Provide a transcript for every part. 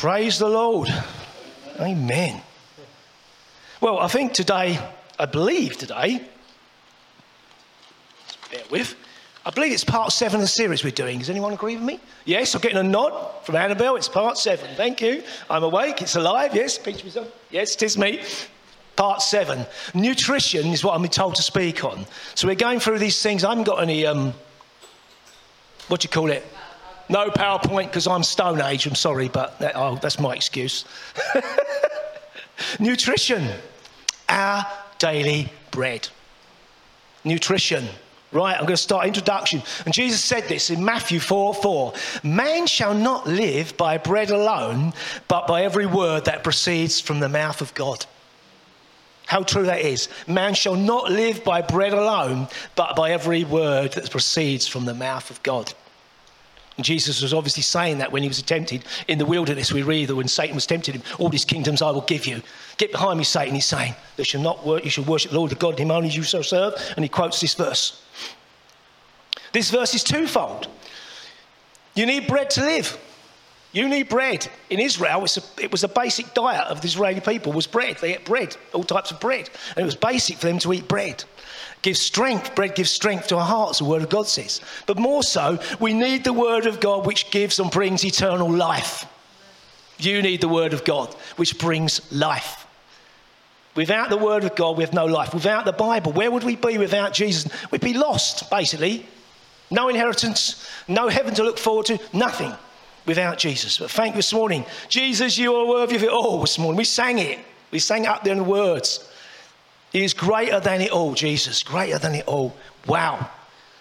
Praise the Lord. Amen. Well, I think today, I believe today, bear with, I believe it's part seven of the series we're doing. Does anyone agree with me? Yes, I'm getting a nod from Annabelle. It's part seven. Thank you. I'm awake. It's alive. Yes, pinch myself. Yes, it is me. Part seven. Nutrition is what I'm told to speak on. So we're going through these things. I haven't got any, um, what do you call it? No PowerPoint because I'm Stone Age. I'm sorry, but that, oh, that's my excuse. Nutrition, our daily bread. Nutrition. Right, I'm going to start introduction. And Jesus said this in Matthew 4 4. Man shall not live by bread alone, but by every word that proceeds from the mouth of God. How true that is. Man shall not live by bread alone, but by every word that proceeds from the mouth of God. And Jesus was obviously saying that when he was tempted in the wilderness. We read that when Satan was tempted him, all these kingdoms I will give you. Get behind me, Satan, he's saying. That shall not work, you shall worship the Lord the God, him only you shall serve. And he quotes this verse. This verse is twofold. You need bread to live. You need bread. In Israel, it was a basic diet of the Israeli people was bread. They ate bread, all types of bread. And it was basic for them to eat bread gives strength. Bread gives strength to our hearts, the Word of God says. But more so, we need the Word of God which gives and brings eternal life. You need the Word of God which brings life. Without the Word of God, we have no life. Without the Bible, where would we be without Jesus? We'd be lost, basically. No inheritance, no heaven to look forward to, nothing without Jesus. But thank you this morning. Jesus, you are worthy of it all this morning. We sang it. We sang it up there in the words. He is greater than it all, Jesus, greater than it all. Wow.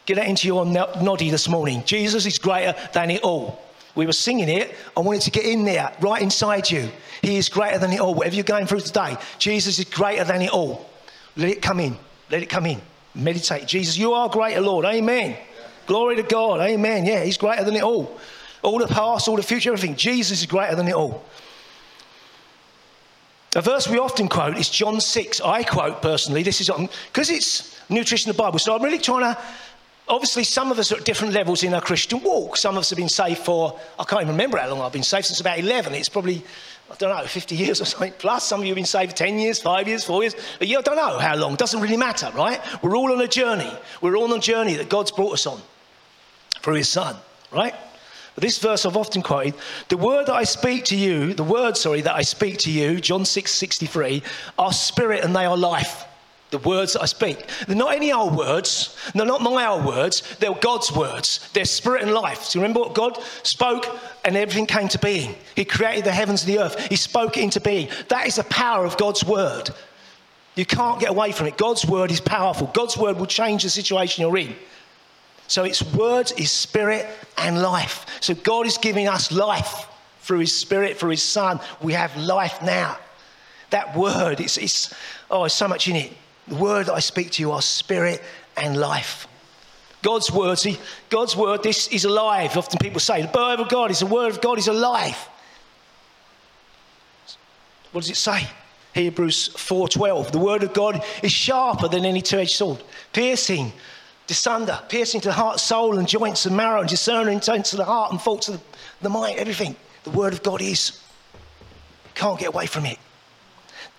Get that into your noddy this morning. Jesus is greater than it all. We were singing it. I wanted to get in there, right inside you. He is greater than it all. Whatever you're going through today, Jesus is greater than it all. Let it come in. Let it come in. Meditate. Jesus, you are greater, Lord. Amen. Glory to God. Amen. Yeah, He's greater than it all. All the past, all the future, everything. Jesus is greater than it all. A verse we often quote is John 6. I quote personally, this is on because it's nutrition of the Bible. So I'm really trying to, obviously, some of us are at different levels in our Christian walk. Some of us have been saved for, I can't even remember how long I've been saved, since about 11. It's probably, I don't know, 50 years or something plus. Some of you have been saved 10 years, 5 years, 4 years. But yeah, I don't know how long. It doesn't really matter, right? We're all on a journey. We're all on a journey that God's brought us on through His Son, right? This verse I've often quoted the word that I speak to you, the word, sorry, that I speak to you, John 6 63, are spirit and they are life. The words that I speak. They're not any old words. They're not my old words. They're God's words. They're spirit and life. So you remember what God spoke and everything came to being. He created the heavens and the earth. He spoke it into being. That is the power of God's word. You can't get away from it. God's word is powerful. God's word will change the situation you're in. So its words is spirit and life. So God is giving us life through his spirit, through his son. We have life now. That word, it's, it's oh, there's so much in it. The word that I speak to you are spirit and life. God's word, see, God's word, this is alive. Often people say, the Bible of God is the word of God is alive. What does it say? Hebrews 4:12. The word of God is sharper than any two-edged sword, piercing Disunder, piercing to the heart, soul, and joints and marrow, and discerning of the heart and thoughts of the, the mind, everything. The Word of God is. Can't get away from it.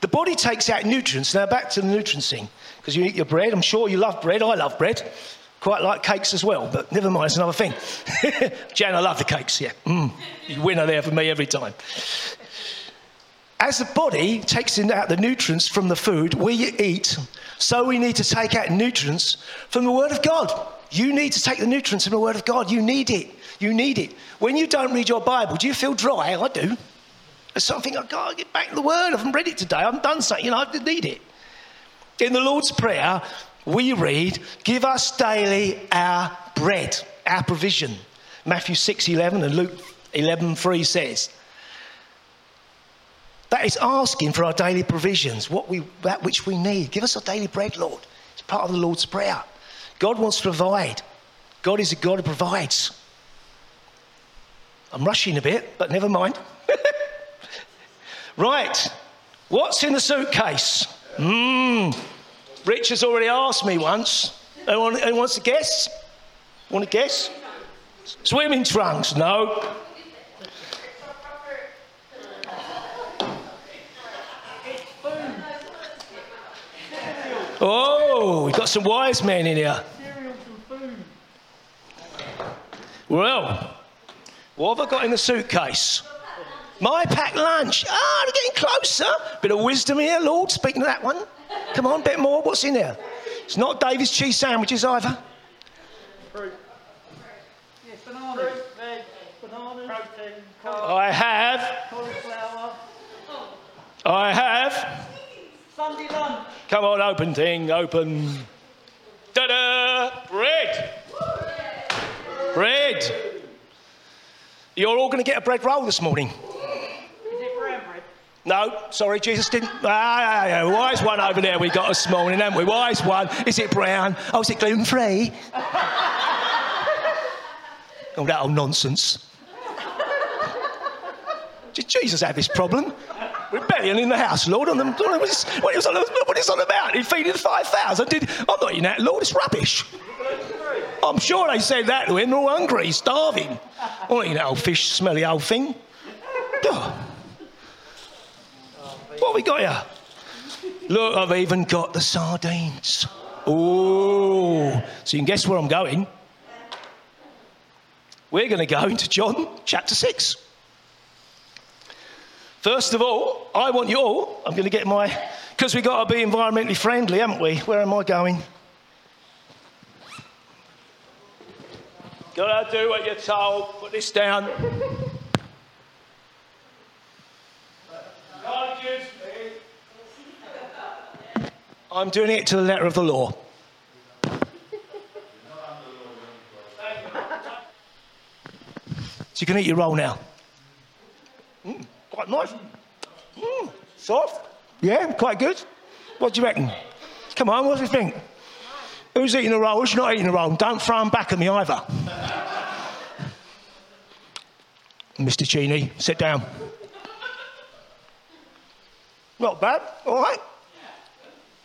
The body takes out nutrients. Now, back to the nutrients thing, because you eat your bread. I'm sure you love bread. I love bread. Quite like cakes as well, but never mind, it's another thing. Jan, I love the cakes, yeah. Mm, winner there for me every time. As the body takes in out the nutrients from the food we eat, so we need to take out nutrients from the Word of God. You need to take the nutrients from the Word of God. You need it. You need it. When you don't read your Bible, do you feel dry? I do. There's something I gotta get back to the Word. I haven't read it today. I haven't done something. You know, I need it. In the Lord's Prayer, we read, "Give us daily our bread, our provision." Matthew 6:11 and Luke 11:3 says. That is asking for our daily provisions, what we, that which we need. Give us our daily bread, Lord. It's part of the Lord's Prayer. God wants to provide. God is a God who provides. I'm rushing a bit, but never mind. right. What's in the suitcase? Mmm. Rich has already asked me once. Anyone, anyone wants to guess? Want to guess? Swimming trunks? No. Oh, we've got some wise men in here. Well, what have I got in the suitcase? My packed lunch. Ah, oh, they're getting closer. Bit of wisdom here, Lord, speaking of that one. Come on, bit more. What's in there? It's not David's cheese sandwiches either. Fruit. Yes, bananas. Fruit, veg, bananas, protein, I have. cauliflower. I have. Sunday lunch. Come on, open thing, open. Ta da! Bread! Bread! You're all going to get a bread roll this morning. Is it bread? No, sorry, Jesus didn't. Ah, yeah, yeah, wise one over there we got this morning, haven't we? Wise one. Is it brown? Oh, is it gluten free? oh, that old nonsense. Did Jesus have this problem? Rebellion in the house, Lord. On the, what, is, what, is on, about? He feeding 5,000. Did, I'm not eating that, Lord. It's rubbish. I'm sure they said that to him. They're all hungry, starving. Not eating that old fish, smelly old thing. Oh. What we got here? Look, I've even got the sardines. Oh, so you can guess where I'm going. We're going to go into John chapter 6. First of all, I want you all, I'm going to get my, because we've got to be environmentally friendly, haven't we? Where am I going? Gotta do what you're told. Put this down. I'm doing it to the letter of the law. So you can eat your roll now. Mm, quite nice. Mm, soft. Yeah, quite good. What do you reckon? Come on, what do you think? Who's eating a roll? Who's not eating a roll? Don't throw them back at me either. Mr. Cheney, sit down. Not bad, all right.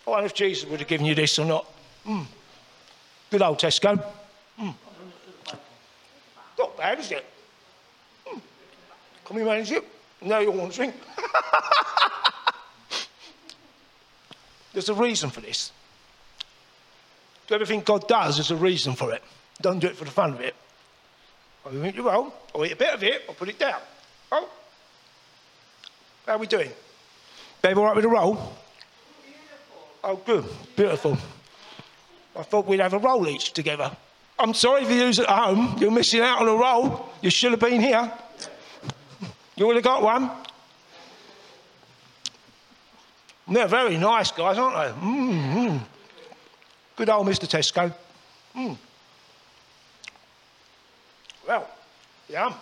I wonder if Jesus would have given you this or not. Mm. Good old Tesco. Mm. Not bad, is it? Mm. Can we manage it? No, you want to drink? There's a reason for this. Do everything God does, there's a reason for it. Don't do it for the fun of it. I think you will. I'll eat a bit of it, I'll put it down. Oh. How are we doing? Babe, all right with a roll? Oh, good. Beautiful. I thought we'd have a roll each together. I'm sorry for you at home. You're missing out on a roll. You should have been here. You would have got one. They're very nice guys, aren't they? Mm-hmm. Good old Mr. Tesco. Mm. Well, yeah.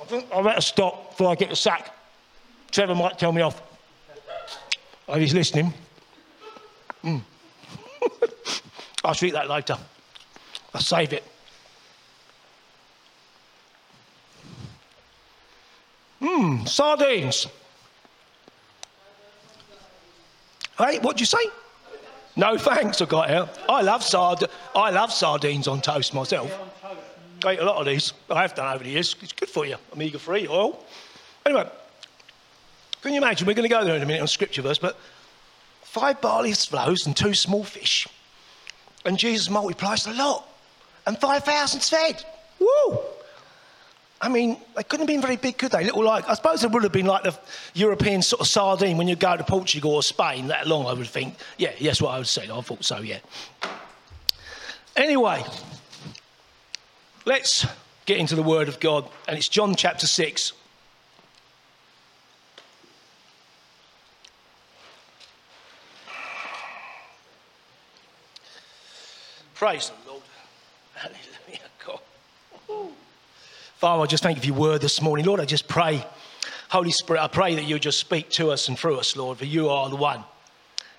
I think I better stop before I get the sack. Trevor might tell me off. Oh, he's listening. Mm. I'll treat that later. I'll save it. Mmm, sardines. Hey, what'd you say? No thanks, I got here. I love, sard- I love sardines on toast myself. I eat a lot of these. I have done over the years. It's good for you. Omega 3 oil. Anyway, can you imagine? We're going to go there in a minute on scripture verse, but five barley loaves and two small fish. And Jesus multiplies a lot. And 5,000's fed. Woo! I mean, they couldn't have been very big, could they? Little like, I suppose it would have been like the European sort of sardine when you go to Portugal or Spain, that long, I would think. Yeah, yes, what I would say. I thought so, yeah. Anyway, let's get into the Word of God, and it's John chapter 6. Praise the Lord. Hallelujah. Father, I just thank you for your word this morning. Lord, I just pray, Holy Spirit, I pray that you just speak to us and through us, Lord, for you are the one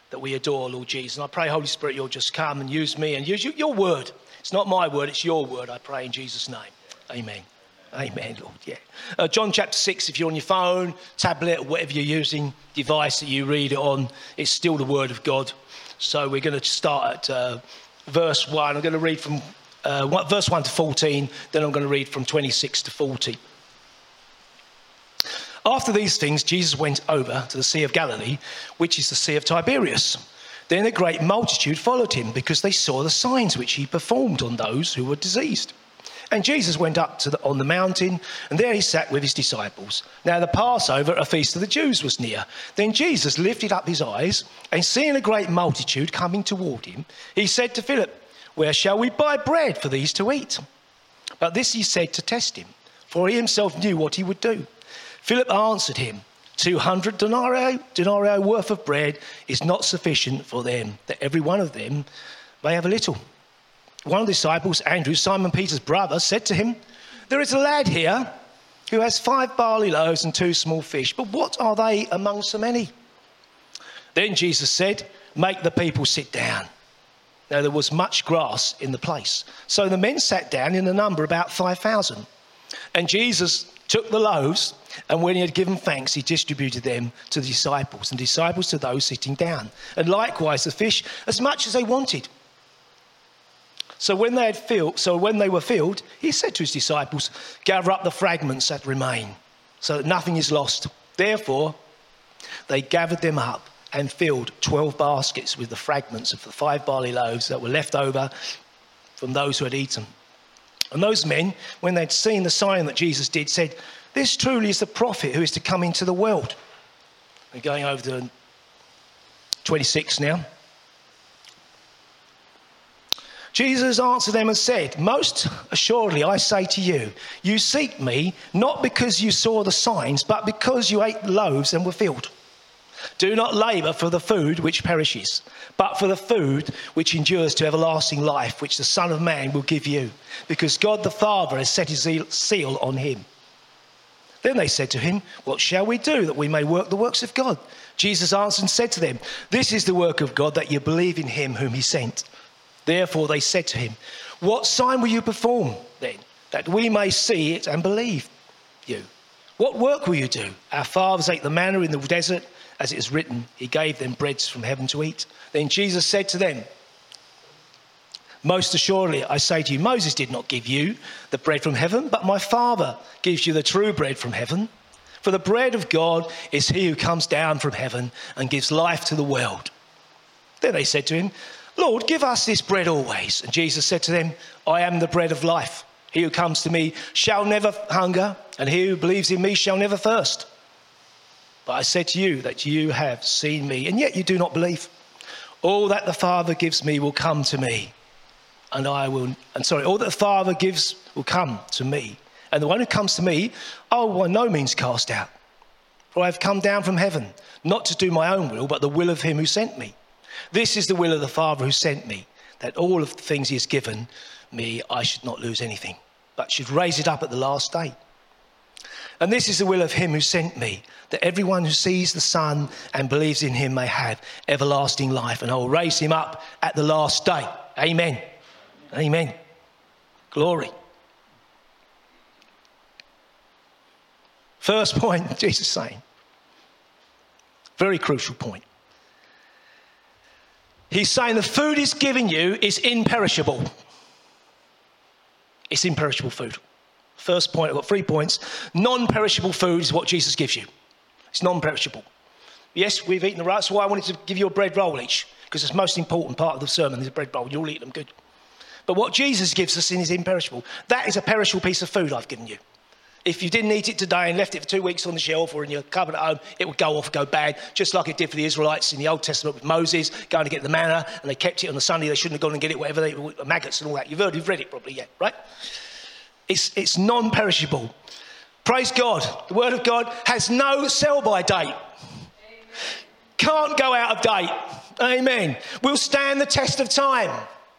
that we adore, Lord Jesus. And I pray, Holy Spirit, you'll just come and use me and use your word. It's not my word, it's your word. I pray in Jesus' name. Amen. Amen, Lord. Yeah. Uh, John chapter 6, if you're on your phone, tablet, whatever you're using, device that you read it on, it's still the word of God. So we're going to start at uh, verse 1. I'm going to read from uh, verse 1 to 14, then I'm going to read from 26 to 40. After these things, Jesus went over to the Sea of Galilee, which is the Sea of Tiberias. Then a great multitude followed him because they saw the signs which he performed on those who were diseased. And Jesus went up to the, on the mountain, and there he sat with his disciples. Now the Passover, a feast of the Jews, was near. Then Jesus lifted up his eyes, and seeing a great multitude coming toward him, he said to Philip, Where shall we buy bread for these to eat? But this he said to test him, for he himself knew what he would do. Philip answered him, 200 denarii, denarii worth of bread is not sufficient for them, that every one of them may have a little. One of the disciples, Andrew, Simon Peter's brother, said to him, There is a lad here who has five barley loaves and two small fish, but what are they among so many? Then Jesus said, Make the people sit down. Now there was much grass in the place. So the men sat down in a number about 5,000. And Jesus took the loaves, and when he had given thanks, he distributed them to the disciples, and disciples to those sitting down, and likewise the fish, as much as they wanted. So when they had filled, so when they were filled, he said to his disciples, "Gather up the fragments that remain, so that nothing is lost." Therefore, they gathered them up and filled twelve baskets with the fragments of the five barley loaves that were left over from those who had eaten. And those men, when they'd seen the sign that Jesus did, said, This truly is the prophet who is to come into the world. We're going over to 26 now. Jesus answered them and said, Most assuredly, I say to you, you seek me not because you saw the signs, but because you ate loaves and were filled. Do not labour for the food which perishes, but for the food which endures to everlasting life, which the Son of Man will give you, because God the Father has set his seal on him. Then they said to him, What shall we do that we may work the works of God? Jesus answered and said to them, This is the work of God, that you believe in him whom he sent. Therefore they said to him, What sign will you perform then, that we may see it and believe you? What work will you do? Our fathers ate the manna in the desert as it is written, He gave them breads from heaven to eat. Then Jesus said to them, Most assuredly, I say to you, Moses did not give you the bread from heaven, but my Father gives you the true bread from heaven. For the bread of God is he who comes down from heaven and gives life to the world. Then they said to him, Lord, give us this bread always. And Jesus said to them, I am the bread of life. He who comes to me shall never hunger, and he who believes in me shall never thirst. But I said to you that you have seen me, and yet you do not believe. All that the Father gives me will come to me, and I will, and sorry, all that the Father gives will come to me. And the one who comes to me, oh, I will by no means cast out. For I have come down from heaven, not to do my own will, but the will of him who sent me. This is the will of the Father who sent me, that all of the things he has given me, I should not lose anything, but should raise it up at the last day. And this is the will of him who sent me, that everyone who sees the Son and believes in him may have everlasting life, and I will raise him up at the last day. Amen. Amen. Glory. First point, Jesus saying, very crucial point. He's saying the food he's giving you is imperishable. It's imperishable food. First point, I've got three points. Non perishable food is what Jesus gives you, it's non perishable. Yes, we've eaten the right. That's why I wanted to give you a bread roll each, because it's the most important part of the sermon is a bread roll. You'll eat them good. But what Jesus gives us in is imperishable. That is a perishable piece of food I've given you. If you didn't eat it today and left it for two weeks on the shelf or in your cupboard at home, it would go off, go bad, just like it did for the Israelites in the Old Testament with Moses going to get the manna and they kept it on the Sunday. They shouldn't have gone and get it, whatever they maggots and all that. You've heard, you've read it probably, yeah, right? It's, it's non perishable. Praise God. The Word of God has no sell by date. Can't go out of date. Amen. We'll stand the test of time.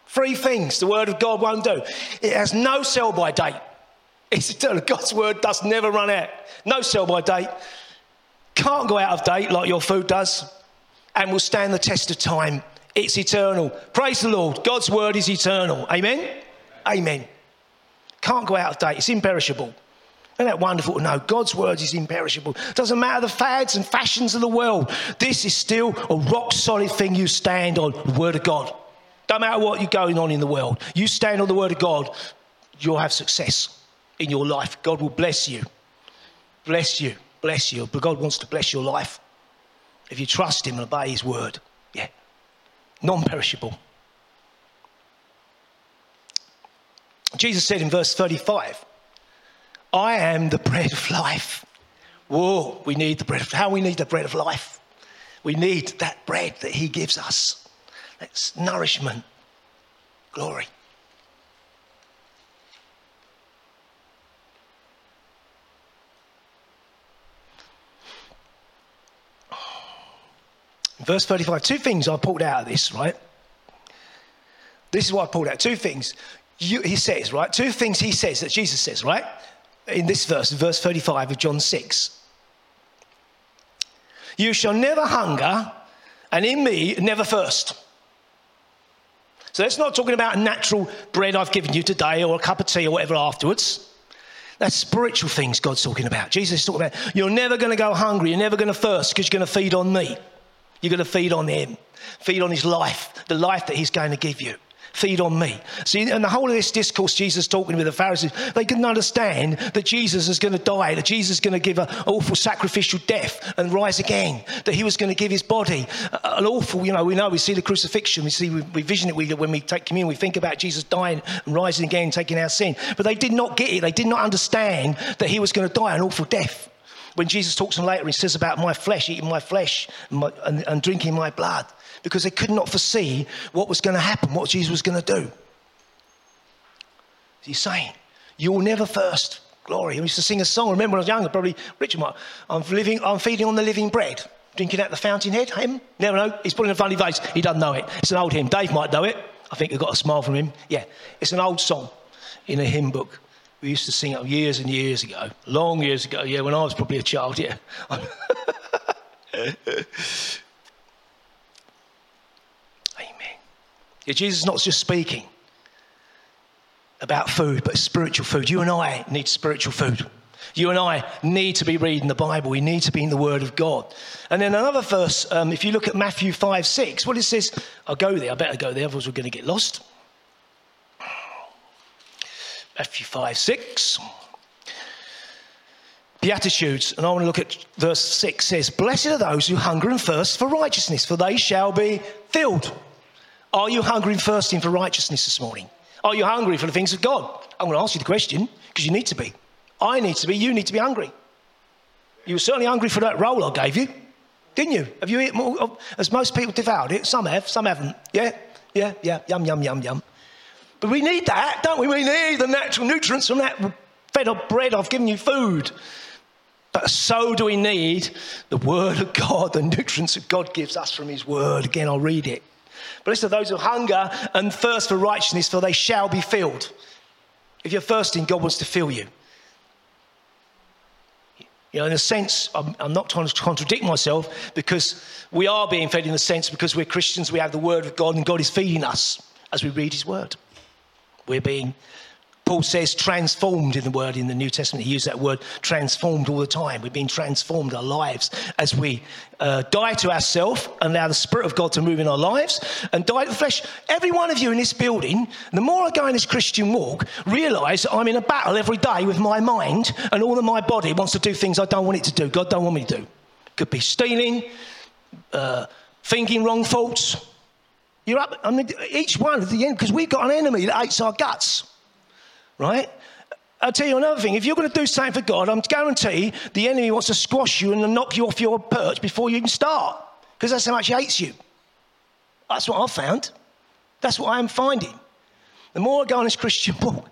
Three things the Word of God won't do. It has no sell by date. It's eternal. God's Word does never run out. No sell by date. Can't go out of date like your food does. And will stand the test of time. It's eternal. Praise the Lord. God's Word is eternal. Amen. Amen. Can't go out of date. It's imperishable. Isn't that wonderful to know? God's word is imperishable. Doesn't matter the fads and fashions of the world. This is still a rock solid thing you stand on, the word of God. Don't matter what you're going on in the world. You stand on the word of God, you'll have success in your life. God will bless you. Bless you. Bless you. But God wants to bless your life. If you trust him and obey his word. Yeah. non perishable. Jesus said in verse 35, I am the bread of life. Whoa, we need the bread of how we need the bread of life. We need that bread that he gives us. That's nourishment. Glory. Verse 35, two things I pulled out of this, right? This is what I pulled out. Two things. You, he says, right? Two things he says that Jesus says, right? In this verse, verse 35 of John 6. You shall never hunger, and in me, never thirst. So that's not talking about natural bread I've given you today or a cup of tea or whatever afterwards. That's spiritual things God's talking about. Jesus is talking about you're never going to go hungry, you're never going to thirst because you're going to feed on me. You're going to feed on him, feed on his life, the life that he's going to give you. Feed on me. See, and the whole of this discourse, Jesus talking with the Pharisees, they couldn't understand that Jesus is going to die, that Jesus is going to give an awful sacrificial death and rise again, that he was going to give his body an awful, you know, we know, we see the crucifixion, we see, we, we vision it we, when we take communion, we think about Jesus dying and rising again, taking our sin. But they did not get it, they did not understand that he was going to die an awful death. When Jesus talks to them later, he says about my flesh, eating my flesh and, my, and, and drinking my blood, because they could not foresee what was going to happen, what Jesus was going to do. He's saying, You will never thirst. Glory. I used to sing a song. I Remember when I was younger, probably Richard might. I'm, living, I'm feeding on the living bread. Drinking at the fountainhead. Him? Never know. He's putting a funny face. He doesn't know it. It's an old hymn. Dave might know it. I think I got a smile from him. Yeah. It's an old song in a hymn book. We used to sing it years and years ago, long years ago. Yeah, when I was probably a child. Yeah. Amen. Yeah, Jesus is not just speaking about food, but spiritual food. You and I need spiritual food. You and I need to be reading the Bible. We need to be in the Word of God. And then another verse, um, if you look at Matthew 5 6, what it says, I'll go there, I better go there, otherwise we're going to get lost. Matthew 5 6. Beatitudes, and I want to look at verse 6 says, Blessed are those who hunger and thirst for righteousness, for they shall be filled. Are you hungry and thirsting for righteousness this morning? Are you hungry for the things of God? I'm going to ask you the question because you need to be. I need to be. You need to be hungry. You were certainly hungry for that roll I gave you, didn't you? Have you eaten more? As most people devoured it. Some have, some haven't. Yeah, yeah, yeah. Yum, yum, yum, yum. But we need that, don't we? We need the natural nutrients from that fed up bread I've given you food. But so do we need the Word of God, the nutrients that God gives us from His Word. Again, I'll read it. Blessed are those who hunger and thirst for righteousness, for they shall be filled. If you're thirsting, God wants to fill you. You know, in a sense, I'm, I'm, not trying to contradict myself because we are being fed in a sense because we're Christians, we have the Word of God, and God is feeding us as we read His Word. We're being, Paul says, transformed in the word in the New Testament. He used that word transformed all the time. We've been transformed, our lives, as we uh, die to ourselves and allow the Spirit of God to move in our lives and die to the flesh. Every one of you in this building, the more I go in this Christian walk, realize I'm in a battle every day with my mind and all of my body wants to do things I don't want it to do. God don't want me to do. Could be stealing, uh, thinking wrong thoughts, you're up, I mean, each one at the end, because we've got an enemy that hates our guts, right? I'll tell you another thing. If you're going to do something for God, I'm guarantee the enemy wants to squash you and knock you off your perch before you even start, because that's how much he hates you. That's what I've found. That's what I am finding. The more I go on this Christian walk,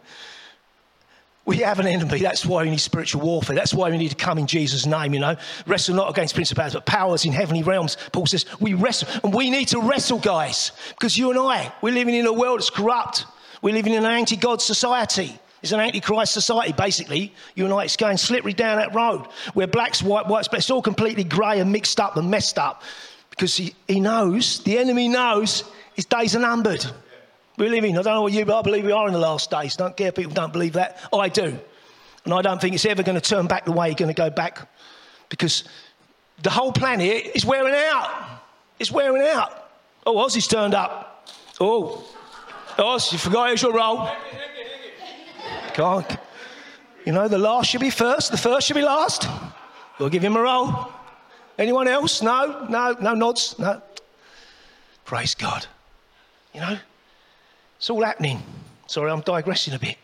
we have an enemy. That's why we need spiritual warfare. That's why we need to come in Jesus' name, you know. Wrestle not against principalities, but powers in heavenly realms. Paul says we wrestle. And we need to wrestle, guys, because you and I, we're living in a world that's corrupt. We're living in an anti God society. It's an anti-Christ society, basically. You and I, it's going slippery down that road where blacks, white, whites, but it's all completely grey and mixed up and messed up because he, he knows, the enemy knows his days are numbered. We're living, I don't know what you, but I believe we are in the last days. Don't care people don't believe that. I do. And I don't think it's ever going to turn back the way you're going to go back because the whole planet is wearing out. It's wearing out. Oh, Ozzy's turned up. Oh, Oz, you forgot it's your role. Can't. You know, the last should be first, the first should be last. We'll give him a roll. Anyone else? No, no, no nods, no. Praise God. You know? It's all happening. Sorry, I'm digressing a bit.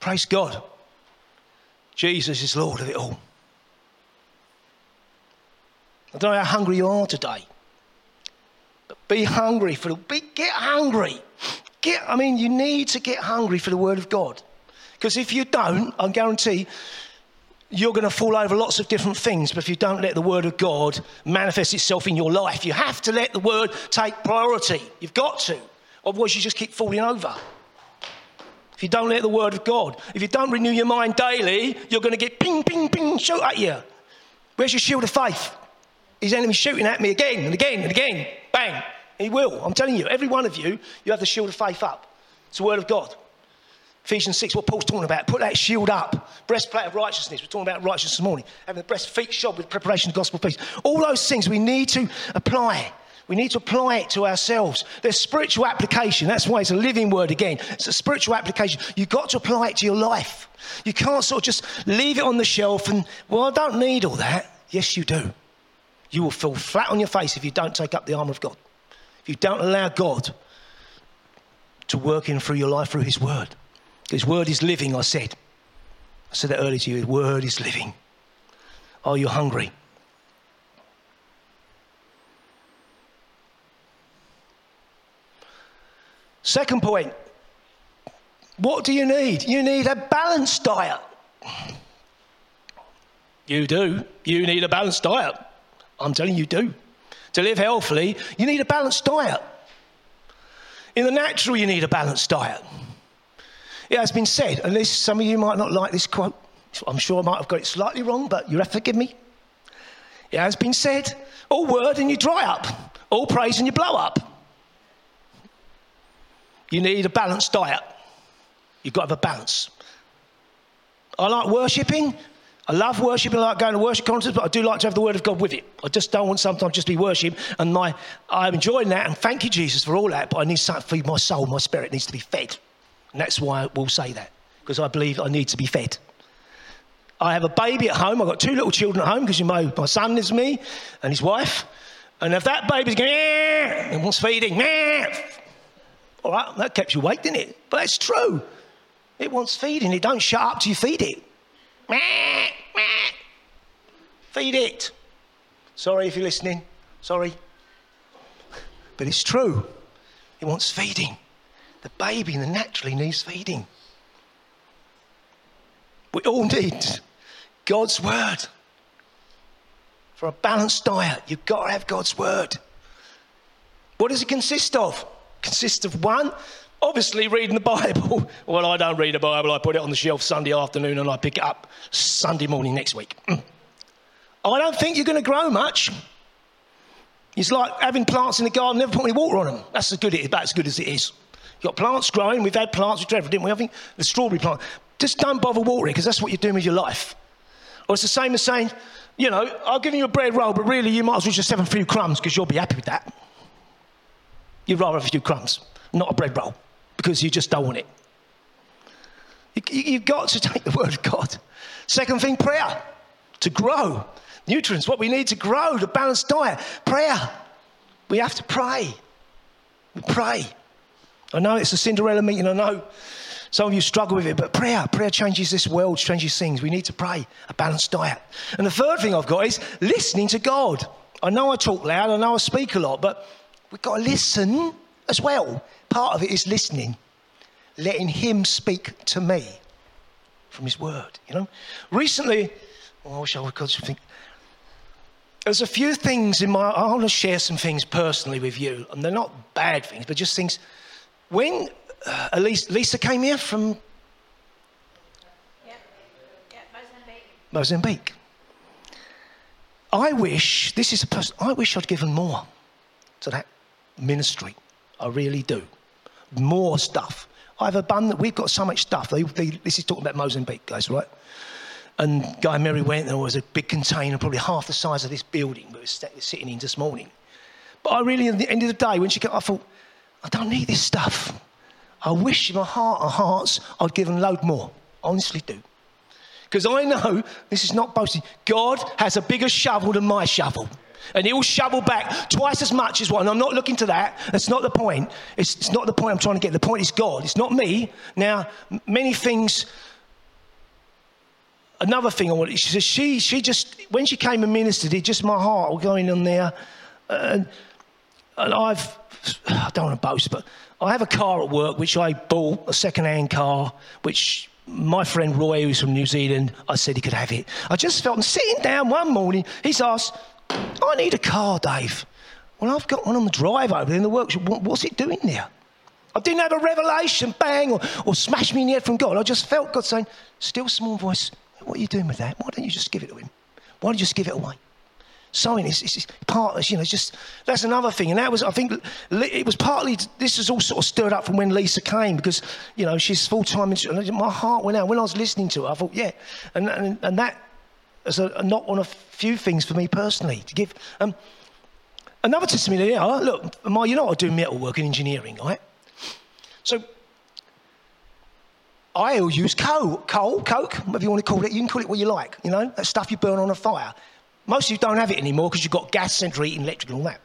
Praise God. Jesus is Lord of it all. I don't know how hungry you are today, be hungry for the. Be, get hungry. Get. I mean, you need to get hungry for the Word of God, because if you don't, I guarantee you're going to fall over lots of different things. But if you don't let the Word of God manifest itself in your life, you have to let the Word take priority. You've got to, otherwise you just keep falling over. If you don't let the Word of God, if you don't renew your mind daily, you're going to get ping, ping, ping, shoot at you. Where's your shield of faith? His enemy shooting at me again and again and again. Bang. He will. I'm telling you, every one of you, you have the shield of faith up. It's the word of God. Ephesians 6, what Paul's talking about. Put that shield up. Breastplate of righteousness. We're talking about righteousness this morning. Having the breast feet shod with preparation of gospel peace. All those things we need to apply. We need to apply it to ourselves. There's spiritual application. That's why it's a living word again. It's a spiritual application. You've got to apply it to your life. You can't sort of just leave it on the shelf and, well, I don't need all that. Yes, you do. You will fall flat on your face if you don't take up the armor of God. You don't allow God to work in through your life through His Word. His Word is living, I said. I said that earlier to you. His Word is living. Are you hungry? Second point. What do you need? You need a balanced diet. You do. You need a balanced diet. I'm telling you, do. To live healthily, you need a balanced diet. In the natural, you need a balanced diet. It has been said, and this, some of you might not like this quote. I'm sure I might have got it slightly wrong, but you have to forgive me. It has been said, all word and you dry up, all praise and you blow up. You need a balanced diet. You've got to have a balance. I like worshipping, I love worship. and I like going to worship concerts, but I do like to have the Word of God with it. I just don't want sometimes just be worship. And my, I'm enjoying that, and thank you, Jesus, for all that. But I need something to feed my soul. My spirit needs to be fed, and that's why I will say that because I believe I need to be fed. I have a baby at home. I've got two little children at home because you know my son is me and his wife. And if that baby's going, and wants feeding, all right, that kept you awake, didn't it? But it's true. It wants feeding. It don't shut up till you feed it. Feed it. Sorry if you're listening. Sorry. But it's true. It wants feeding. The baby naturally needs feeding. We all need God's word. For a balanced diet, you've got to have God's word. What does it consist of? Consists of one, obviously reading the Bible. Well, I don't read the Bible. I put it on the shelf Sunday afternoon and I pick it up Sunday morning next week. Mm. Oh, I don't think you're going to grow much. It's like having plants in the garden, never put any water on them. That's as good, about as good as it is. You've got plants growing. We've had plants with Trevor, didn't we? I think the strawberry plant. Just don't bother watering because that's what you're doing with your life. Or it's the same as saying, you know, I'll give you a bread roll, but really you might as well just have a few crumbs because you'll be happy with that. You'd rather have a few crumbs, not a bread roll because you just don't want it. You, have got to take the word of God. Second thing, prayer to grow. Nutrients, what we need to grow, the balanced diet. Prayer. We have to pray. We pray. I know it's a Cinderella meeting. I know some of you struggle with it, but prayer, prayer changes this world, changes things. We need to pray, a balanced diet. And the third thing I've got is listening to God. I know I talk loud, I know I speak a lot, but we've got to listen as well. Part of it is listening, letting Him speak to me from His Word. You know, recently, oh, I wish I could think. There's a few things in my. I want to share some things personally with you, and they're not bad things, but just things. When uh, Elisa, Lisa came here from yeah. Yeah, Mozambique. Mozambique. I wish this is a person. I wish I'd given more to that ministry. I really do more stuff. I've abundant, we've got so much stuff. They, they, this is talking about Mozambique, guys, right? And Guy Mary went, there was a big container, probably half the size of this building we were sitting in this morning. But I really, at the end of the day, when she came, I thought, I don't need this stuff. I wish in my heart of hearts I'd given load more. honestly do. Because I know, this is not boasting, God has a bigger shovel than my shovel. And he'll shovel back twice as much as what. And I'm not looking to that. That's not the point. It's, it's not the point I'm trying to get. The point is God. It's not me. Now, many things. Another thing I wanted, she says, she, she just, when she came and ministered, it just my heart was going on there. And, and I've, I don't want to boast, but I have a car at work which I bought, a second hand car, which my friend Roy, who's from New Zealand, I said he could have it. I just felt, I'm sitting down one morning, he's asked, I need a car, Dave. Well, I've got one on the drive over in the workshop. What- What's it doing there? I didn't have a revelation, bang, or, or smash me in the head from God. I just felt God saying, still small voice, what are you doing with that? Why don't you just give it to him? Why don't you just give it away? Sowing is, is, is part, you know, just, that's another thing. And that was, I think, it was partly, this was all sort of stirred up from when Lisa came because, you know, she's full time. My heart went out. When I was listening to her, I thought, yeah. And, and, and that is a, a knock on a few things for me personally to give. Um, another testimony, yeah, look, my, you know, I do metal work in engineering, right? So I will use coal, coal, coke, whatever you want to call it. You can call it what you like, you know, that stuff you burn on a fire. Most of you don't have it anymore because you've got gas, central heating, electric, and all that.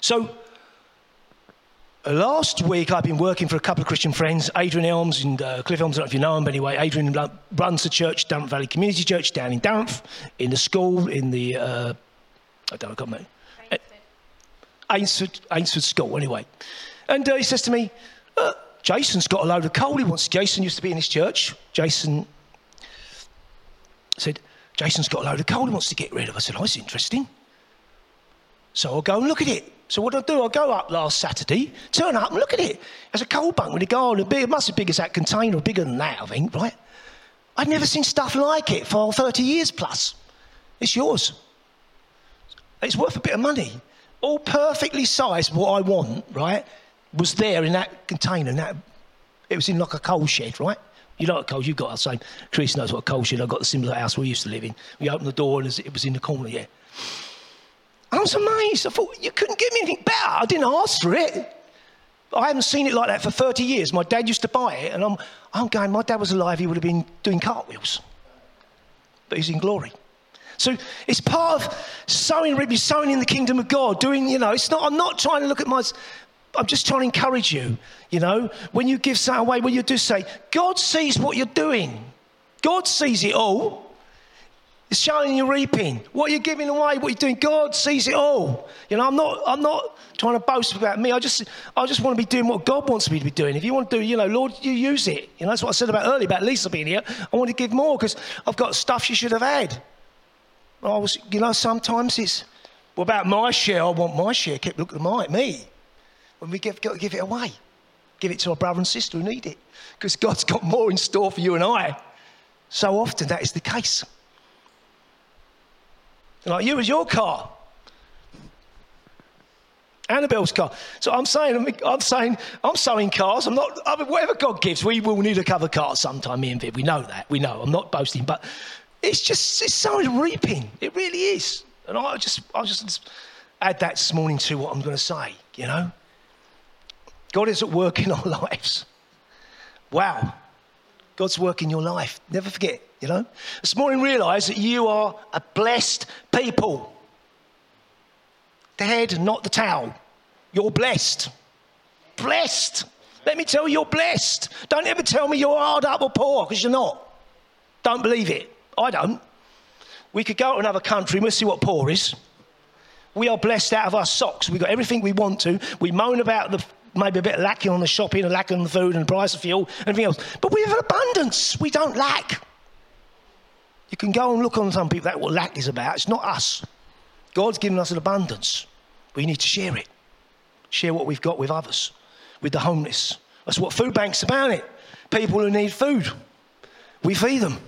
So last week I've been working for a couple of Christian friends, Adrian Elms and uh, Cliff Elms. I don't know if you know him, but anyway, Adrian runs the church, Dartmouth Valley Community Church, down in Dartmouth, in the school, in the uh, I don't know, I can't remember. Ainsford, Ainsford School, anyway. And uh, he says to me, uh, Jason's got a load of coal he wants. Jason used to be in his church. Jason said, Jason's got a load of coal he wants to get rid of. I said, oh, that's interesting. So I'll go and look at it. So what I do, I go up last Saturday, turn up and look at it. There's a coal bunk with a garden, it must be big as that container, bigger than that, I think, right? I'd never seen stuff like it for 30 years plus. It's yours. It's worth a bit of money. All perfectly sized, what I want, right, was there in that container. And that, it was in like a coal shed, right? You know what coal you've got the same. Chris knows what coal shed. I've got the similar house we used to live in. We opened the door and it was in the corner, yeah. I was amazed. I thought, you couldn't give me anything better. I didn't ask for it. I haven't seen it like that for 30 years. My dad used to buy it, and I'm, I'm going, my dad was alive, he would have been doing cartwheels. But he's in glory. So it's part of sowing, really sowing in the kingdom of God. Doing, you know, it's not. I'm not trying to look at my. I'm just trying to encourage you. You know, when you give something away, when you do say, God sees what you're doing. God sees it all. It's showing you're reaping. What you're giving away, what you're doing, God sees it all. You know, I'm not. I'm not trying to boast about me. I just, I just want to be doing what God wants me to be doing. If you want to do, you know, Lord, you use it. You know, that's what I said about earlier about Lisa being here. I want to give more because I've got stuff she should have had. I was, you know, sometimes it's well, about my share. I want my share. Keep looking at my me. When we give, give it away, give it to our brother and sister who need it, because God's got more in store for you and I. So often that is the case. Like you was your car. Annabelle's car. So I'm saying, I'm saying, I'm sowing cars. I'm not, I mean, whatever God gives, we will need a cover car sometime, me and Viv. We know that. We know. I'm not boasting, but it's just, it's sowing reaping. It really is. And I just, I just add that this morning to what I'm going to say, you know? God is at work in our lives. Wow. God's work in your life. Never forget, you know? This morning, realize that you are a blessed people. The head, not the tail. You're blessed. Blessed. Let me tell you, you're blessed. Don't ever tell me you're hard up or poor, because you're not. Don't believe it. I don't. We could go to another country and we'll see what poor is. We are blessed out of our socks. We've got everything we want to. We moan about the maybe a bit lacking on the shopping and lacking on the food and the price of fuel and everything else. But we have an abundance. We don't lack. You can go and look on some people, that's what lack is about. It's not us. God's given us an abundance. We need to share it. Share what we've got with others, with the homeless. That's what food banks about it. People who need food. We feed them.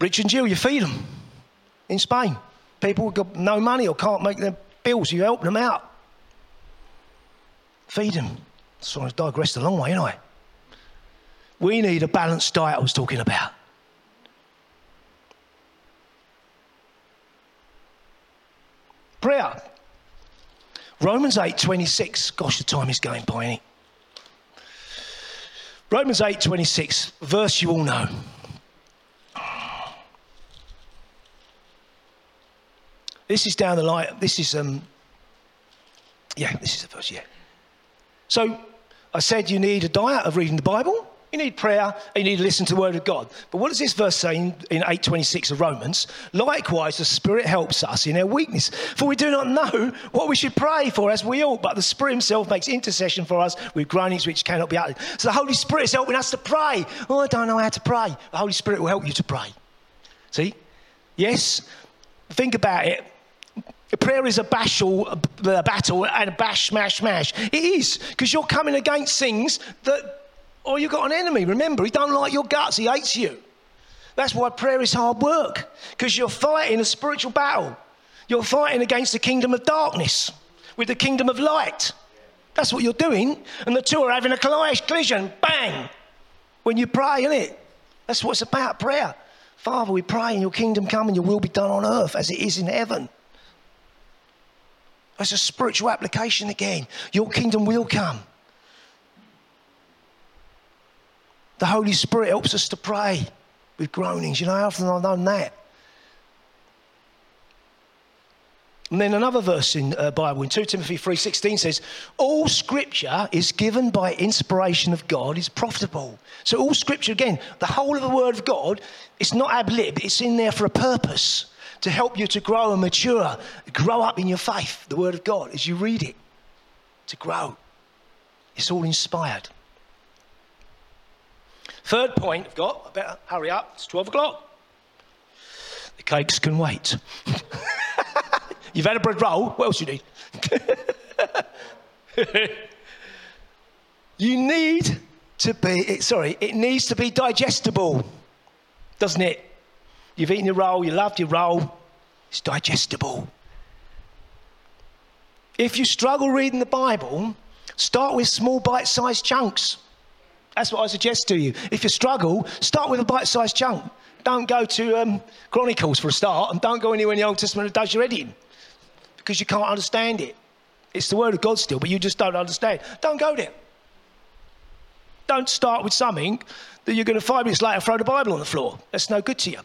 Rich and Jill, you feed them. In Spain. People who've got no money or can't make their bills, you help them out. Feed them. So I've digressed a long way, ain't I? We need a balanced diet I was talking about. Prayer. Romans 8 26. Gosh, the time is going by, ain't it? Romans 8 26, verse you all know. This is down the line. This is, um, yeah, this is the verse, yeah. So I said you need a diet of reading the Bible, you need prayer, you need to listen to the Word of God. But what does this verse say in, in 8.26 of Romans? Likewise, the Spirit helps us in our weakness. For we do not know what we should pray for as we ought, but the Spirit Himself makes intercession for us with groanings which cannot be uttered. So the Holy Spirit is helping us to pray. Oh, I don't know how to pray. The Holy Spirit will help you to pray. See? Yes? Think about it. Prayer is a, bashful, a battle and a bash, smash, smash. It is, because you're coming against things that, or you've got an enemy. Remember, he don't like your guts, he hates you. That's why prayer is hard work, because you're fighting a spiritual battle. You're fighting against the kingdom of darkness with the kingdom of light. That's what you're doing. And the two are having a collision, bang, when you pray, isn't it? That's what it's about, prayer. Father, we pray in your kingdom come and your will be done on earth as it is in heaven. That's a spiritual application again. Your kingdom will come. The Holy Spirit helps us to pray with groanings. You know how often I've done that? And then another verse in uh, Bible in 2 Timothy 3:16 says, "All scripture is given by inspiration of God is profitable." So all scripture again, the whole of the word of God, it's not ab lib, it's in there for a purpose to help you to grow and mature, grow up in your faith, the word of God as you read it. To grow. It's all inspired. Third point I've got, I better hurry up, it's 12 o'clock. The cakes can wait. You've had a bread roll, what else you need? you need to be, sorry, it needs to be digestible, doesn't it? You've eaten your roll, you loved your roll, it's digestible. If you struggle reading the Bible, start with small bite sized chunks. That's what I suggest to you. If you struggle, start with a bite sized chunk. Don't go to um, Chronicles for a start, and don't go anywhere in the Old Testament that does your editing because you can't understand it. It's the Word of God still, but you just don't understand. Don't go there. Don't start with something that you're going to five minutes later throw the Bible on the floor. That's no good to you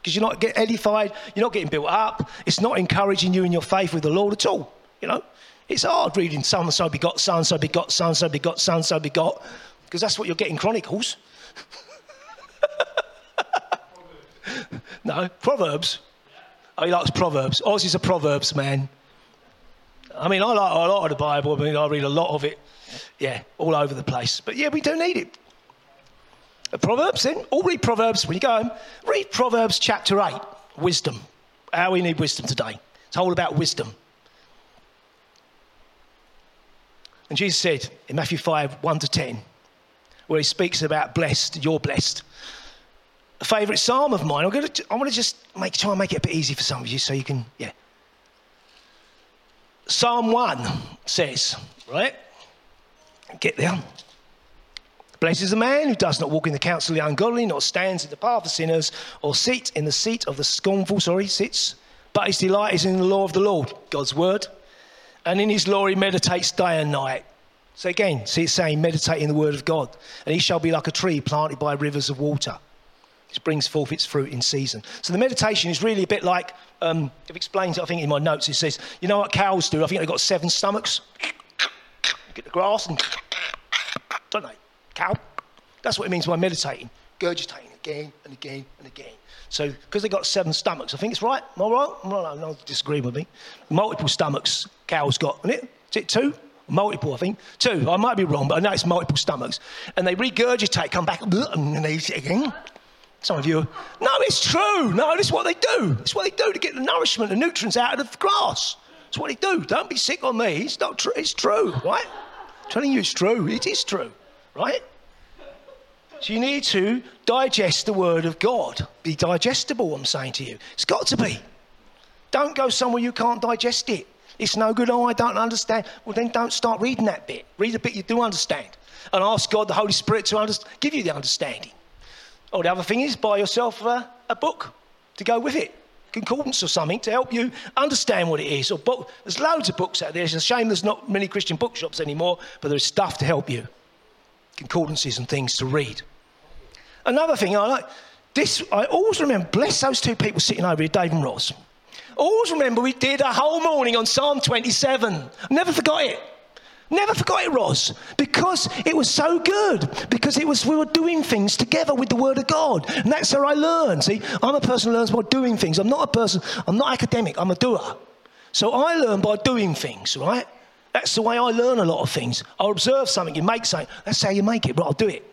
because you're not getting edified, you're not getting built up. It's not encouraging you in your faith with the Lord at all. You know, it's hard reading Son, so and so begot, so and so begot, so and so begot, so and so begot, because that's what you're getting Chronicles. no, Proverbs. Oh, he likes Proverbs. Oz is a Proverbs man. I mean, I like a lot of the Bible. I mean, I read a lot of it. Yeah, all over the place. But yeah, we do need it. Proverbs, then, all read Proverbs when you go home. Read Proverbs chapter 8, wisdom. How we need wisdom today. It's all about wisdom. And Jesus said in Matthew 5, 1 to 10, where he speaks about blessed, you're blessed. A favourite psalm of mine. I'm going to, I want to just make, try and make it a bit easy for some of you so you can, yeah. Psalm 1 says, right? Get there. Blessed is the man who does not walk in the counsel of the ungodly, nor stands in the path of sinners, or sits in the seat of the scornful, sorry, sits, but his delight is in the law of the Lord, God's word. And in his law he meditates day and night. So again, see it's saying meditate in the word of God. And he shall be like a tree planted by rivers of water. It brings forth its fruit in season. So the meditation is really a bit like, um, I've explained it, I think, in my notes. It says, you know what cows do? I think they've got seven stomachs. Get the grass and, don't they? Cow. That's what it means by meditating, gurgitating again and again and again. So, because they've got seven stomachs, I think it's right. Am I right? No, no, no, disagree with me. Multiple stomachs, cows got, isn't it? Is it two? Multiple, I think. Two. I might be wrong, but I know it's multiple stomachs. And they regurgitate, come back, and they eat it again. Some of you, no, it's true. No, this is what they do. It's what they do to get the nourishment, the nutrients out of the grass. It's what they do. Don't be sick on me. It's not true. It's true, right? I'm telling you it's true. It is true, right? You need to digest the word of God. Be digestible, I'm saying to you. It's got to be. Don't go somewhere you can't digest it. It's no good. Oh, I don't understand. Well, then don't start reading that bit. Read the bit you do understand. And ask God, the Holy Spirit, to under- give you the understanding. Or the other thing is, buy yourself a, a book to go with it concordance or something to help you understand what it is. Or book. There's loads of books out there. It's a shame there's not many Christian bookshops anymore, but there's stuff to help you. Concordances and things to read. Another thing I like, this, I always remember, bless those two people sitting over here, Dave and Ross. Always remember we did a whole morning on Psalm 27. Never forgot it. Never forgot it, Ross, because it was so good. Because it was we were doing things together with the Word of God, and that's how I learned. See, I'm a person who learns by doing things. I'm not a person. I'm not academic. I'm a doer. So I learn by doing things, right? That's the way I learn a lot of things. I'll observe something, you make something. That's how you make it, but I'll do it.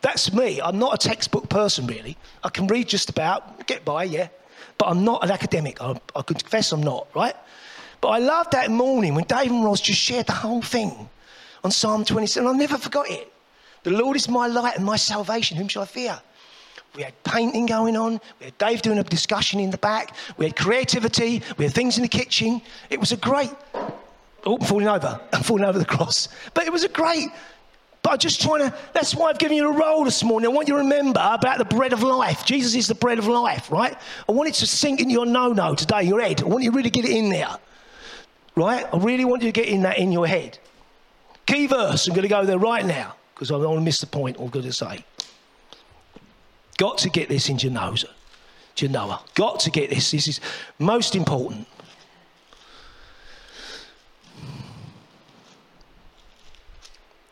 That's me. I'm not a textbook person, really. I can read just about, get by, yeah. But I'm not an academic. I, I confess I'm not, right? But I loved that morning when Dave and Ross just shared the whole thing on Psalm 27. I'll never forgot it. The Lord is my light and my salvation. Whom shall I fear? We had painting going on. We had Dave doing a discussion in the back. We had creativity. We had things in the kitchen. It was a great. Oh, I'm falling over. I'm falling over the cross. But it was a great. But I'm just trying to. That's why I've given you a role this morning. I want you to remember about the bread of life. Jesus is the bread of life, right? I want it to sink in your no no today, your head. I want you to really get it in there, right? I really want you to get in that in your head. Key verse. I'm going to go there right now because I don't want to miss the point I'm going to say. Got to get this in Genoa. Genoa. Got to get this. This is most important.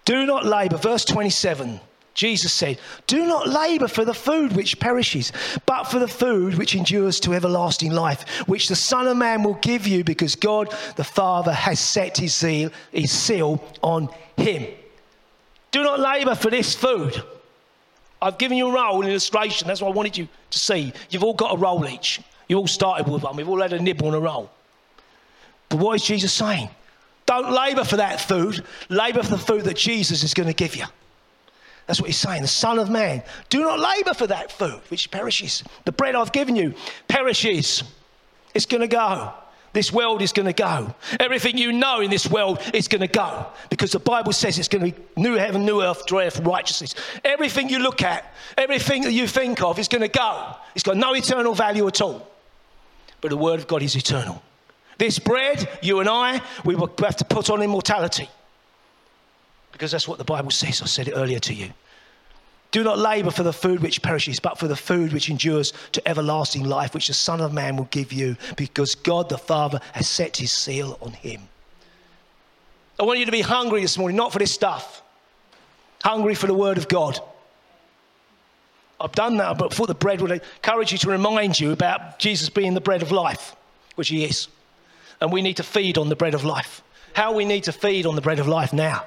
Do not labor. Verse 27. Jesus said, Do not labor for the food which perishes, but for the food which endures to everlasting life, which the Son of Man will give you, because God the Father has set his seal, his seal on him. Do not labor for this food. I've given you a role, an illustration. That's what I wanted you to see. You've all got a role each. You all started with one. We've all had a nibble on a roll. But what is Jesus saying? Don't labour for that food. Labour for the food that Jesus is going to give you. That's what he's saying. The Son of Man. Do not labour for that food which perishes. The bread I've given you perishes. It's going to go. This world is going to go. Everything you know in this world is going to go because the Bible says it's going to be new heaven, new earth, joy for righteousness. Everything you look at, everything that you think of is going to go. It's got no eternal value at all. But the Word of God is eternal. This bread, you and I, we will have to put on immortality because that's what the Bible says. I said it earlier to you. Do not labour for the food which perishes, but for the food which endures to everlasting life, which the Son of Man will give you, because God the Father has set his seal on him. I want you to be hungry this morning, not for this stuff, hungry for the Word of God. I've done that, but for the bread would encourage you to remind you about Jesus being the bread of life, which he is. And we need to feed on the bread of life. How we need to feed on the bread of life now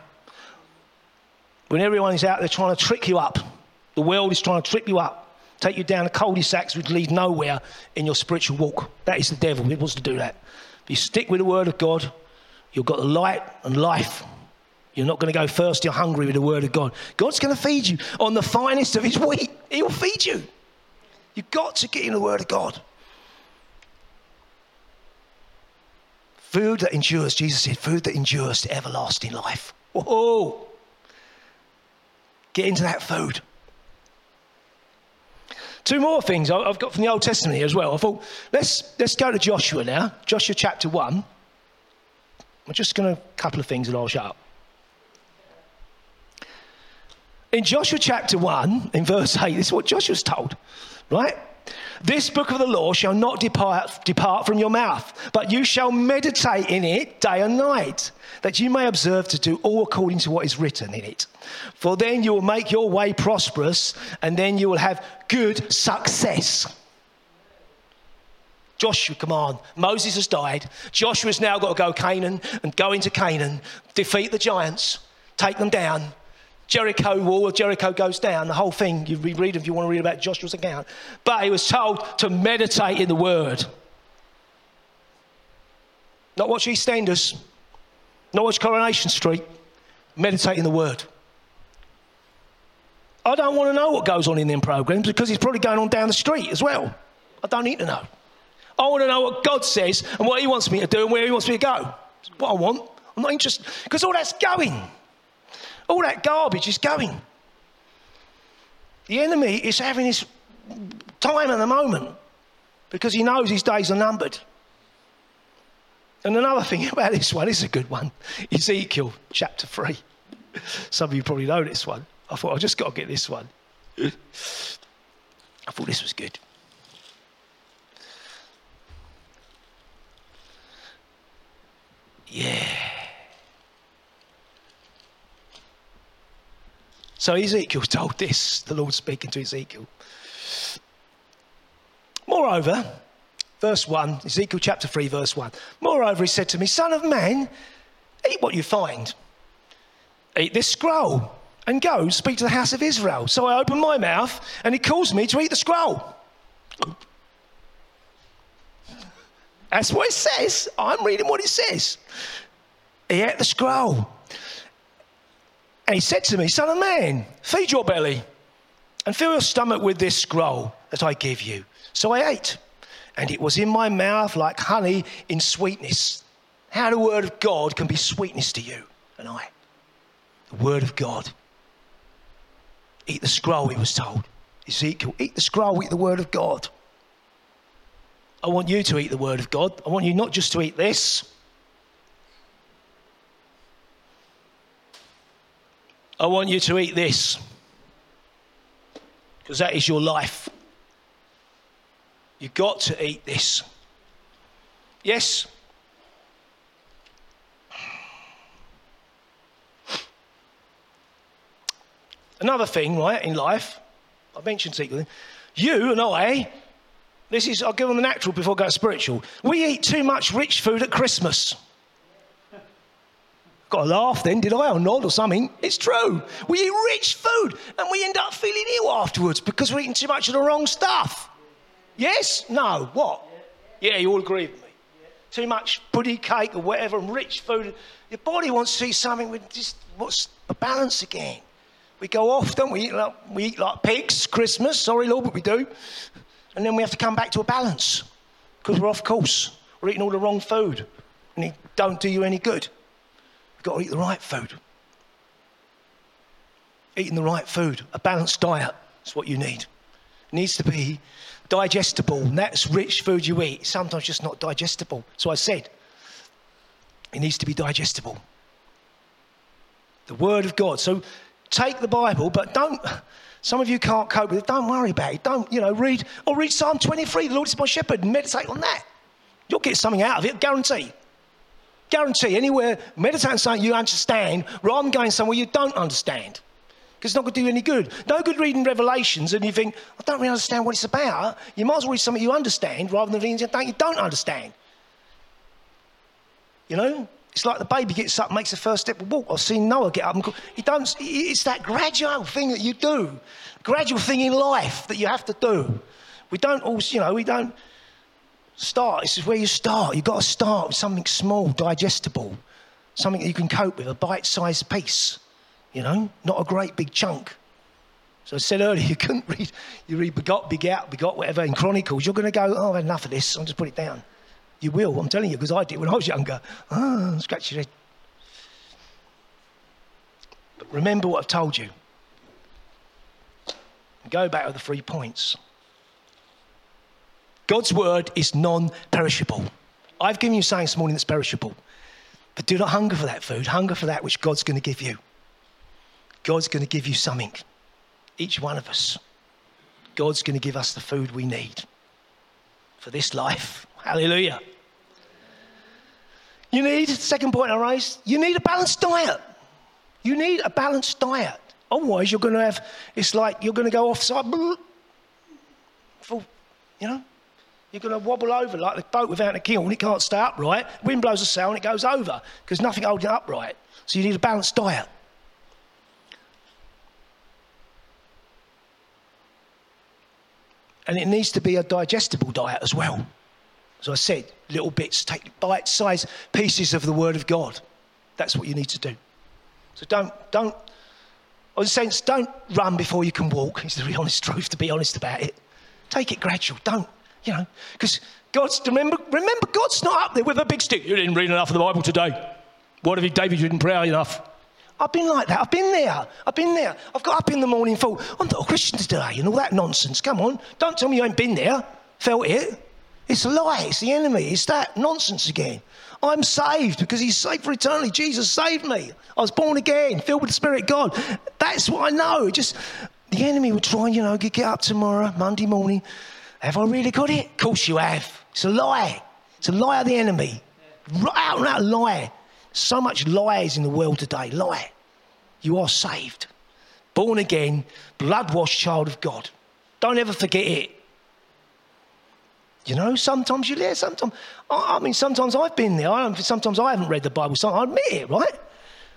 when everyone's out there trying to trick you up, the world is trying to trip you up, take you down the cul-de-sacs which lead nowhere in your spiritual walk. That is the devil. He wants to do that. If you stick with the word of God, you've got the light and life. You're not going to go first. You're hungry with the word of God. God's going to feed you on the finest of his wheat. He will feed you. You've got to get in the word of God. Food that endures, Jesus said, food that endures to everlasting life. Whoa. Get into that food. Two more things I've got from the Old Testament here as well. I thought, let's, let's go to Joshua now, Joshua chapter 1. I'm just going to, a couple of things and I'll shut up. In Joshua chapter 1, in verse 8, this is what Joshua's told, right? This book of the law shall not depart, depart from your mouth, but you shall meditate in it day and night, that you may observe to do all according to what is written in it. For then you will make your way prosperous, and then you will have good success. Joshua, come on. Moses has died. Joshua's now got to go Canaan and go into Canaan, defeat the giants, take them down, Jericho wall of Jericho goes down. The whole thing, you read if you want to read about Joshua's account. But he was told to meditate in the word. Not watch EastEnders, not watch Coronation Street. Meditate in the word. I don't want to know what goes on in them programs because it's probably going on down the street as well. I don't need to know. I want to know what God says and what He wants me to do and where He wants me to go. That's what I want. I'm not interested because all that's going. All that garbage is going. The enemy is having his time at the moment because he knows his days are numbered. And another thing about this one is a good one Ezekiel chapter 3. Some of you probably know this one. I thought, I just got to get this one. I thought this was good. Yeah. So Ezekiel told this, the Lord speaking to Ezekiel. Moreover, verse 1, Ezekiel chapter 3, verse 1. Moreover, he said to me, Son of man, eat what you find. Eat this scroll and go speak to the house of Israel. So I opened my mouth and he calls me to eat the scroll. That's what it says. I'm reading what it says. He ate the scroll. And he said to me, Son of man, feed your belly and fill your stomach with this scroll that I give you. So I ate, and it was in my mouth like honey in sweetness. How the word of God can be sweetness to you and I. The word of God. Eat the scroll, he was told. Ezekiel, eat the scroll, eat the word of God. I want you to eat the word of God. I want you not just to eat this. I want you to eat this. Because that is your life. You've got to eat this. Yes? Another thing, right, in life, I mentioned secretly, you and I, this is, I'll give on the natural before I go spiritual. We eat too much rich food at Christmas. Got a laugh then, did I? Or nod or something? It's true. We eat rich food and we end up feeling ill afterwards because we're eating too much of the wrong stuff. Yes? No? What? Yeah, you all agree with me. Too much pudding cake or whatever, and rich food. Your body wants to see something with just what's a balance again. We go off, don't we? Eat like, we eat like pigs, Christmas, sorry, Lord, but we do. And then we have to come back to a balance because we're off course. We're eating all the wrong food and it don't do you any good. You've got to eat the right food. Eating the right food, a balanced diet is what you need. It needs to be digestible, and that's rich food you eat. Sometimes just not digestible. So I said, it needs to be digestible. The Word of God. So take the Bible, but don't. Some of you can't cope with it. Don't worry about it. Don't, you know, read or read Psalm 23. The Lord is my shepherd, meditate on that. You'll get something out of it, guarantee. Guarantee. Anywhere, meditate on something you understand, rather than going somewhere you don't understand because it's not going to do you any good. No good reading Revelations and you think, I don't really understand what it's about. You might as well read something you understand rather than reading something you don't understand. You know? It's like the baby gets up, makes the first step, walk. I've seen Noah get up and. He don't, it's that gradual thing that you do, gradual thing in life that you have to do. We don't all, you know, we don't start. This is where you start. You've got to start with something small, digestible, something that you can cope with, a bite sized piece you know, not a great big chunk. So I said earlier, you couldn't read, you read begot, begat, begot, whatever in Chronicles. You're going to go, oh, I've had enough of this. I'll just put it down. You will, I'm telling you, because I did when I was younger. Ah, scratch your head. But remember what I've told you. Go back to the three points. God's word is non perishable. I've given you something this morning that's perishable. But do not hunger for that food, hunger for that which God's going to give you. God's going to give you something. Each one of us. God's going to give us the food we need for this life. Hallelujah. You need, second point I raised, you need a balanced diet. You need a balanced diet. Otherwise, you're going to have, it's like you're going to go offside. Full, you know? You're going to wobble over like the boat without a keel and it can't stay upright. Wind blows a sail and it goes over because nothing holding it upright. So you need a balanced diet. And it needs to be a digestible diet as well. As I said, little bits, take bite sized pieces of the Word of God. That's what you need to do. So don't, don't, in a sense, don't run before you can walk, is the honest truth, to be honest about it. Take it gradual. Don't, you know, because God's, remember, remember, God's not up there with a big stick. You didn't read enough of the Bible today. What if David didn't pray enough? I've been like that. I've been there. I've been there. I've got up in the morning and thought, I'm not a Christian today and all that nonsense. Come on. Don't tell me you ain't been there. Felt it. It's a lie. It's the enemy. It's that nonsense again. I'm saved because he's saved for eternity. Jesus saved me. I was born again, filled with the Spirit of God. That's what I know. Just the enemy would try, you know, get up tomorrow, Monday morning. Have I really got it? Of course you have. It's a lie. It's a lie of the enemy. Right out and out lie. So much lies in the world today. Lie. You are saved. Born again, blood washed child of God. Don't ever forget it. You know, sometimes you yeah, sometimes I mean sometimes I've been there. I sometimes I haven't read the Bible, so I admit it, right?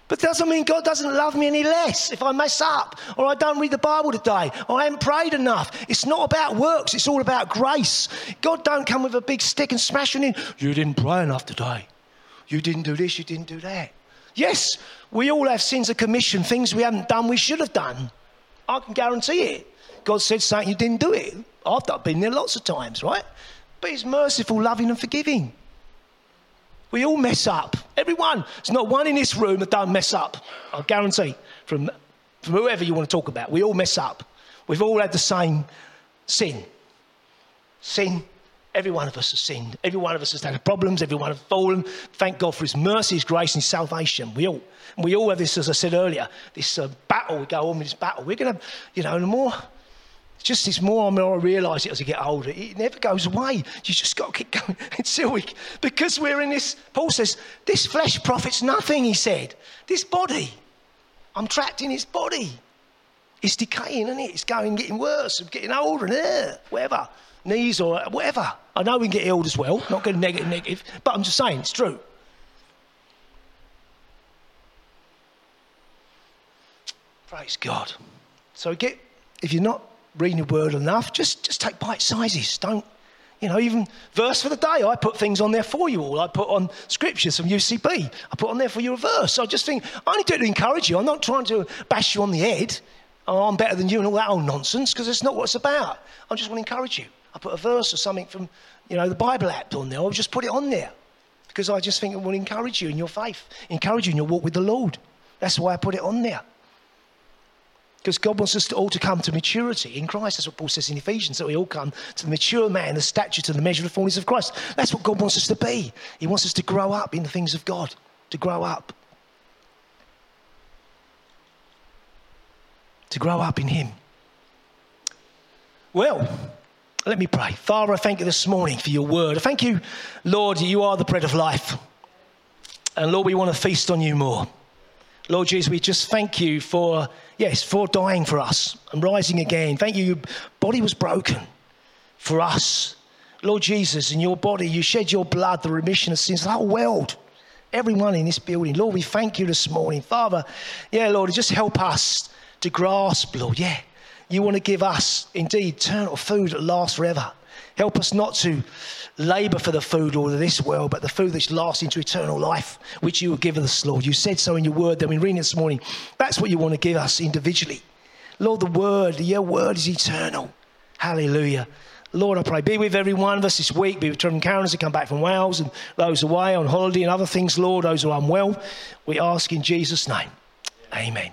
But it doesn't mean God doesn't love me any less if I mess up or I don't read the Bible today or I haven't prayed enough. It's not about works, it's all about grace. God don't come with a big stick and smash it in. You didn't pray enough today. You didn't do this, you didn't do that. Yes, we all have sins of commission, things we haven't done, we should have done. I can guarantee it. God said something, you didn't do it. I've been there lots of times, right? But He's merciful, loving, and forgiving. We all mess up. Everyone. There's not one in this room that don't mess up. I guarantee. From, from whoever you want to talk about, we all mess up. We've all had the same sin. Sin. Every one of us has sinned. Every one of us has had problems. Every one has fallen. Thank God for His mercy, His grace, and His salvation. We all, we all have this, as I said earlier, this uh, battle. We go on with this battle. We're going to, you know, the more just this more and more I realise it as I get older. It never goes away. You just got to keep going until we, because we're in this. Paul says, this flesh profits nothing, he said. This body, I'm trapped in its body. It's decaying, isn't it? It's going, getting worse, I'm getting older, and uh, whatever. Knees or whatever. I know we can get ill as well, not getting negative, negative, but I'm just saying, it's true. Praise God. So get, if you're not reading the word enough, just, just take bite sizes. Don't, you know, even verse for the day. I put things on there for you all. I put on scriptures from UCB. I put on there for you a verse. I just think, I only do it to encourage you. I'm not trying to bash you on the head. Oh, I'm better than you and all that old nonsense, because that's not what it's about. I just want to encourage you. I put a verse or something from, you know, the Bible app on there. I'll just put it on there because I just think it will encourage you in your faith, encourage you in your walk with the Lord. That's why I put it on there. Because God wants us all to come to maturity in Christ. That's what Paul says in Ephesians, that we all come to the mature man, the stature to the measure of the fullness of Christ. That's what God wants us to be. He wants us to grow up in the things of God, to grow up. To grow up in Him. Well, let me pray. Father, I thank you this morning for your word. I thank you, Lord, you are the bread of life. And Lord, we want to feast on you more. Lord Jesus, we just thank you for, yes, for dying for us and rising again. Thank you, your body was broken for us. Lord Jesus, in your body, you shed your blood, the remission of sins, the whole world, everyone in this building. Lord, we thank you this morning. Father, yeah, Lord, just help us to grasp, Lord, yeah. You want to give us, indeed, eternal food that lasts forever. Help us not to labour for the food, Lord, of this world, but the food that's lasts into eternal life, which you will give us, Lord. You said so in your word that we read this morning. That's what you want to give us individually. Lord, the word, your word is eternal. Hallelujah. Lord, I pray, be with every one of us this week. Be with Trevor and as they come back from Wales and those away on holiday and other things, Lord, those who are unwell. We ask in Jesus' name. Amen.